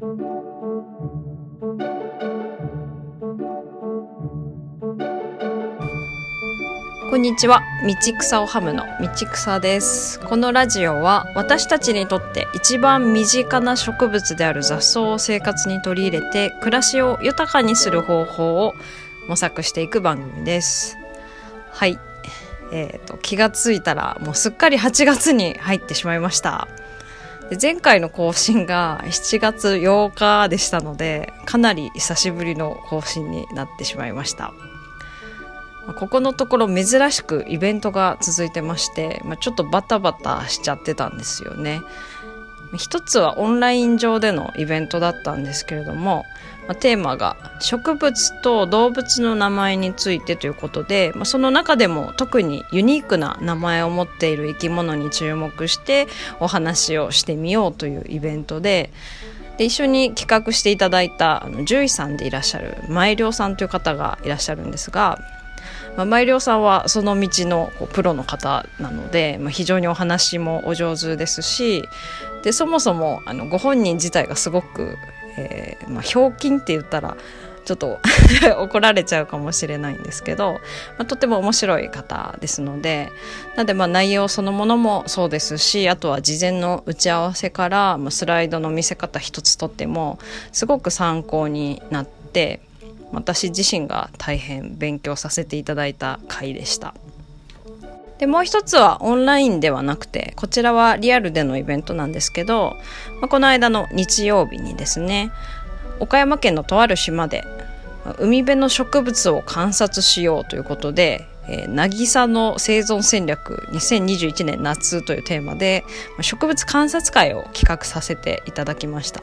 こんにちは。道草をハムの道草です。このラジオは私たちにとって一番身近な植物である雑草を生活に取り入れて暮らしを豊かにする方法を模索していく番組です。はい。えーと、気がついたらもうすっかり8月に入ってしまいました。で前回の更新が7月8日でしたのでかなり久しぶりの更新になってしまいましたここのところ珍しくイベントが続いてまして、まあ、ちょっとバタバタしちゃってたんですよね。一つはオンライン上でのイベントだったんですけれども、テーマが植物と動物の名前についてということで、その中でも特にユニークな名前を持っている生き物に注目してお話をしてみようというイベントでで一緒に企画していただいた獣医さんでいらっしゃる前涼さんという方がいらっしゃるんですがまあ、前涼さんはその道のプロの方なので、まあ、非常にお話もお上手ですしでそもそもあのご本人自体がすごく、えーまあ、ひょうきんって言ったらちょっと 怒られちゃうかもしれないんですけど、まあ、とても面白い方ですのでなのでまあ内容そのものもそうですしあとは事前の打ち合わせから、まあ、スライドの見せ方一つとってもすごく参考になって私自身が大変勉強させていただいた回でした。でもう一つはオンラインではなくてこちらはリアルでのイベントなんですけど、まあ、この間の日曜日にですね岡山県のとある島で海辺の植物を観察しようということで「えー、渚の生存戦略2021年夏」というテーマで植物観察会を企画させていただきました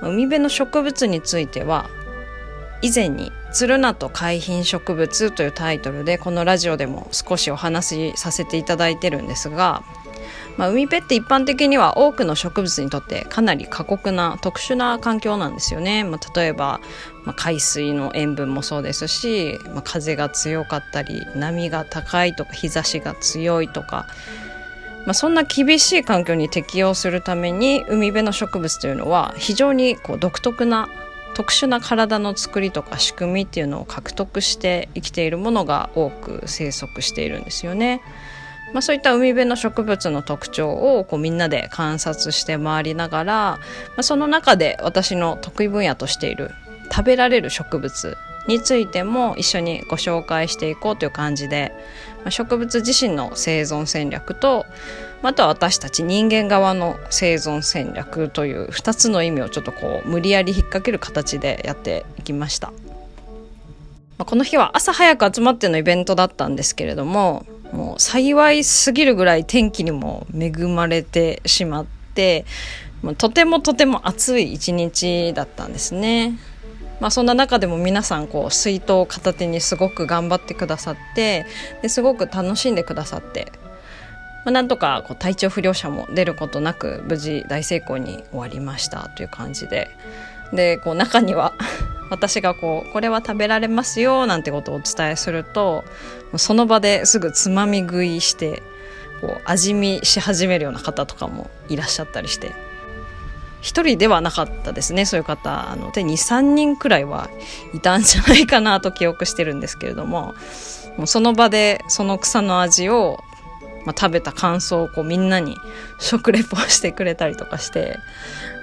海辺の植物については以前に「つるなと海浜植物」というタイトルでこのラジオでも少しお話しさせていただいてるんですが、まあ、海辺って一般的には多くの植物にとってかなり過酷な特殊な環境なんですよね。まあ、例えば、まあ、海水の塩分もそうですし、まあ、風が強かったり波が高いとか日差しが強いとか。まあ、そんな厳しい環境に適応するために海辺の植物というのは非常にこう独特な特殊な体の作りとか仕組みっていうのを獲得して生きているものが多く生息しているんですよね。まあ、そういった海辺の植物の特徴をこうみんなで観察して回りながら、まあ、その中で私の得意分野としている食べられる植物についても一緒にご紹介していこうという感じで、まあ、植物自身の生存戦略とあとは私たち人間側の生存戦略という2つの意味をちょっとこう無理やり引っ掛ける形でやっていきました。まこの日は朝早く集まってのイベントだったんですけれどももう幸いすぎるぐらい天気にも恵まれてしまってとてもとても暑い一日だったんですね。まあ、そんな中でも皆さんこう水筒を片手にすごく頑張ってくださってですごく楽しんでくださってまあ、なんとかこう体調不良者も出ることなく無事大成功に終わりましたという感じで。でこう中には 私がこうこれは食べられますよなんてことをお伝えするとその場ですぐつまみ食いしてこう味見し始めるような方とかもいらっしゃったりして。一人ではなかったですねそういう方。あので23人くらいはいたんじゃないかなと記憶してるんですけれどももうその場でその草の味をまあ、食べた感想をこうみんなに食レポしてくれたりとかして、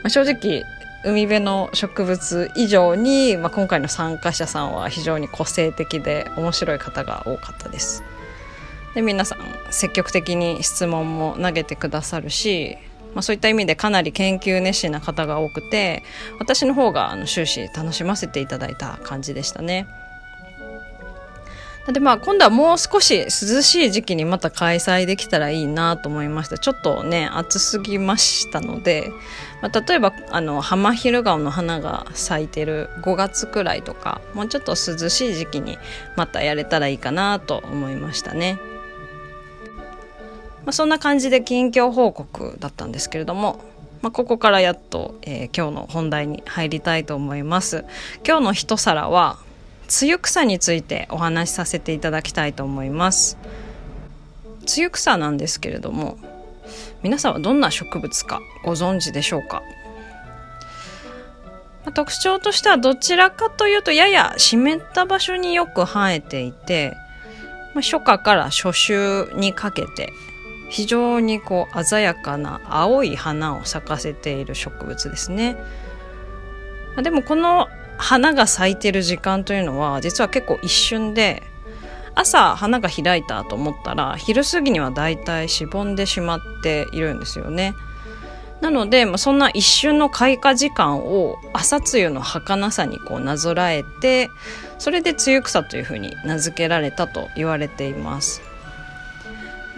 まあ、正直海辺の植物以上に、まあ、今回の参加者さんは非常に個性的で面白い方が多かったです。で皆さん積極的に質問も投げてくださるし、まあ、そういった意味でかなり研究熱心な方が多くて私の方があの終始楽しませていただいた感じでしたね。でまあ今度はもう少し涼しい時期にまた開催できたらいいなと思いましたちょっとね暑すぎましたので、まあ、例えばあの浜昼顔の花が咲いてる5月くらいとかもうちょっと涼しい時期にまたやれたらいいかなと思いましたね。まあ、そんな感じで近況報告だったんですけれどもまあ、ここからやっと、えー、今日の本題に入りたいと思います。今日の一皿は梅雨草についてお話しさせていただきたいと思います梅雨草なんですけれども皆さんはどんな植物かご存知でしょうか、特徴としてはどちらかというとやや湿った場所によく生えていて、初夏から初秋にかけて非常にこう鮮やかな青い花を咲かせている植物ですね。でもこの花が咲いてる時間というのは実は結構一瞬で朝花が開いたと思ったら昼過ぎにはだいたいしぼんでしまっているんですよね。なので、まあ、そんな一瞬の開花時間を朝露の儚さにこうなぞらえてそれで露草というふうに名付けられたと言われています。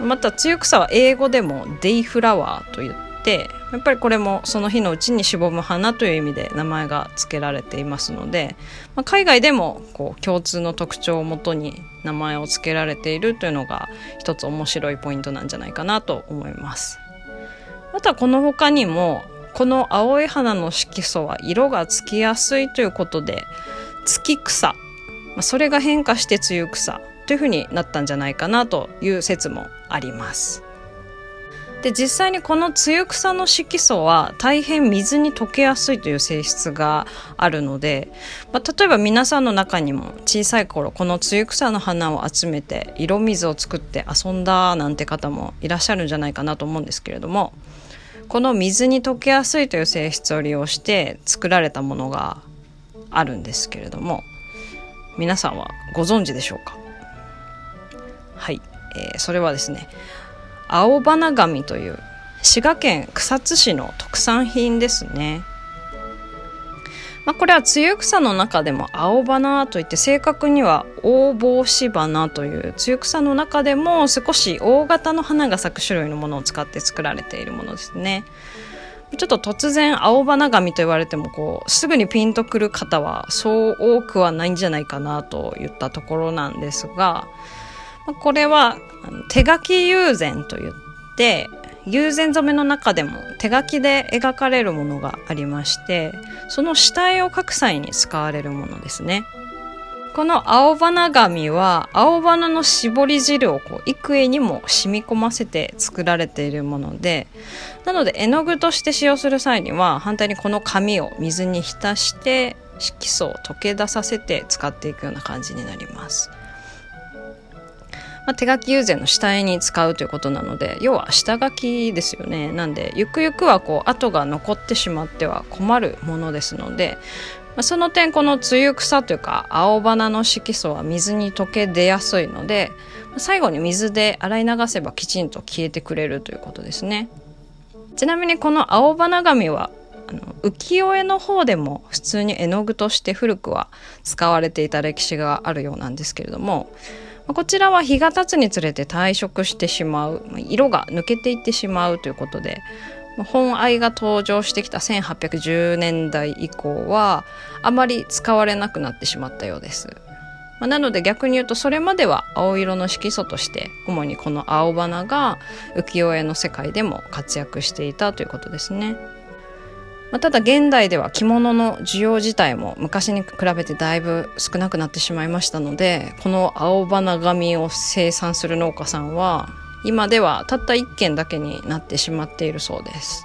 また露草は英語でもデイフラワーと言ってやっぱりこれもその日のうちにしぼむ花という意味で名前が付けられていますので、まあ、海外でもこう共通の特徴をもとに名前を付けられているというのが一つ面白いポイントなんじゃないかなと思います。またこの他にもこの青い花の色素は色がつきやすいということで月草それが変化して露草というふうになったんじゃないかなという説もあります。で実際にこの露草の色素は大変水に溶けやすいという性質があるので、まあ、例えば皆さんの中にも小さい頃この露草の花を集めて色水を作って遊んだなんて方もいらっしゃるんじゃないかなと思うんですけれどもこの水に溶けやすいという性質を利用して作られたものがあるんですけれども皆さんはご存知でしょうか？はい、えー、それはですね青花紙という滋賀県草津市の特産品ですねまあ、これは露草の中でも青花といって正確には大帽子花という露草の中でも少し大型の花が咲く種類のものを使って作られているものですね。ちょっと突然青花紙と言われてもこうすぐにピンとくる方はそう多くはないんじゃないかなといったところなんですがまこれは手書き友禅といって友禅染めの中でも手書きで描かれるものがありましてその下絵を描く際に使われるものですねこの青花紙は青花の絞り汁をこう幾重にも染み込ませて作られているものでなので絵の具として使用する際には反対にこの紙を水に浸して色素を溶け出させて使っていくような感じになります。まあ、手書き友禅の下絵に使うということなので要は下書きですよね。なんでゆくゆくはこう跡が残ってしまっては困るものですので、まあ、その点この露草というか青花の色素は水に溶け出やすいので最後に水で洗い流せばきちんと消えてくれるということですね。ちなみにこの青花紙はあの浮世絵の方でも普通に絵の具として古くは使われていた歴史があるようなんですけれどもこちらは日が経つにつれて退色してしまう色が抜けていってしまうということで本愛が登場してきた1810年代以降はあまり使われなくなってしまったようです。なので逆に言うとそれまでは青色の色素として主にこの青花が浮世絵の世界でも活躍していたということですね。まあ、ただ現代では着物の需要自体も昔に比べてだいぶ少なくなってしまいましたのでこの青花紙を生産する農家さんは今ではたった1軒だけになってしまっているそうです。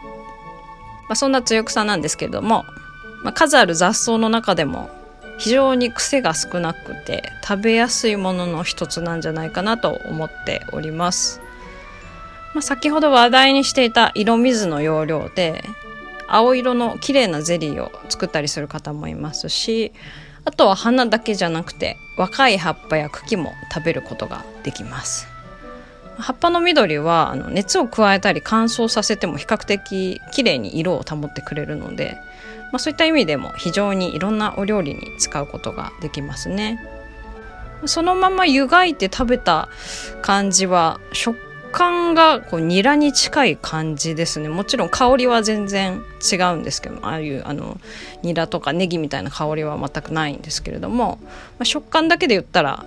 まあ、そんな強草なんですけれども、まあ、数ある雑草の中でも非常に癖が少なくて食べやすいものの一つなんじゃないかなと思っております。まあ、先ほど話題にしていた色水の要領で青色の綺麗なゼリーを作ったりする方もいますしあとは花だけじゃなくて若い葉っぱや茎も食べることができます。葉っぱの緑はあの熱を加えたり乾燥させても比較的綺麗に色を保ってくれるので、まあ、そういった意味でも非常にいろんなお料理に使うことができますね。そのまま湯がいて食べた感じは食感がこうニラに近い感じですね。もちろん香りは全然違うんですけどああいうあのニラとかネギみたいな香りは全くないんですけれども、まあ、食感だけで言ったら、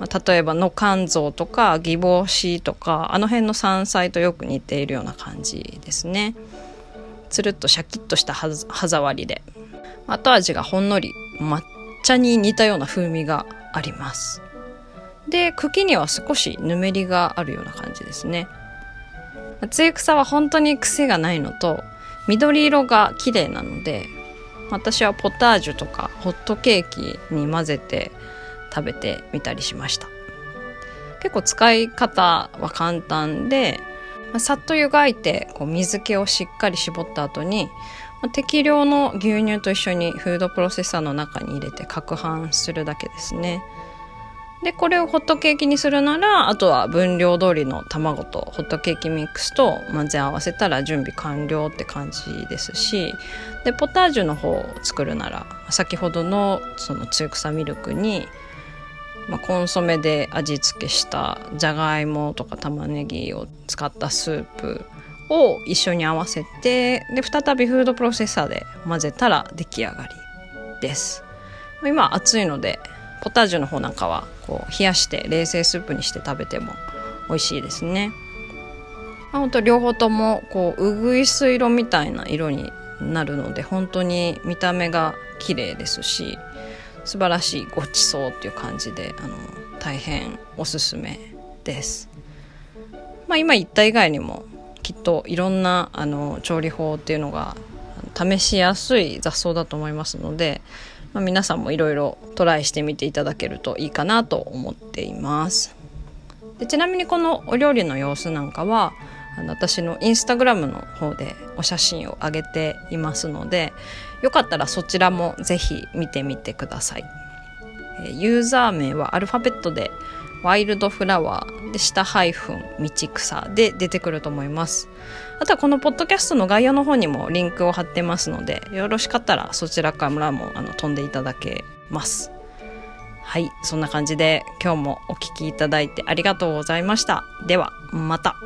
まあ、例えばの肝臓とかギボシとかあの辺の山菜とよく似ているような感じですね。つるっとシャキッとした歯触りで。後味がほんのり抹茶に似たような風味があります。で茎には少しぬめりがあるような感じですね。露草は本当に癖がないのと緑色が綺麗なので私はポタージュとかホットケーキに混ぜて食べてみたりしました。結構使い方は簡単で、ま、さっと湯がいてこう水気をしっかり絞った後に、ま、適量の牛乳と一緒にフードプロセッサーの中に入れて攪拌するだけですね。でこれをホットケーキにするならあとは分量通りの卵とホットケーキミックスと混ぜ合わせたら準備完了って感じですしでポタージュの方を作るなら先ほどのそのつゆ草ミルクに、まあ、コンソメで味付けしたじゃがいもとか玉ねぎを使ったスープを一緒に合わせてで再びフードプロセッサーで混ぜたら出来上がりです。今暑いのでポタージュの方なんかはこう冷やして冷製スープにして食べても美味しいですね。本当両方ともこううぐいす色みたいな色になるので本当に見た目が綺麗ですし素晴らしいごちそうっていう感じであの大変おすすめです。まあ、今言った以外にもきっといろんなあの調理法っていうのが試しやすい雑草だと思いますのでまあ、皆さんもいろいろトライしてみていただけるといいかなと思っています。でちなみにこのお料理の様子なんかはあの私のインスタグラムの方でお写真を上げていますのでよかったらそちらもぜひ見てみてください。ユーザー名はアルファベットでワイルドフラワーで下ハイフン道草で出てくると思います。あとはこのポッドキャストの概要の方にもリンクを貼ってますのでよろしかったらそちらからもあの飛んでいただけます。はいそんな感じで今日もお聴きいただいてありがとうございました。ではまた。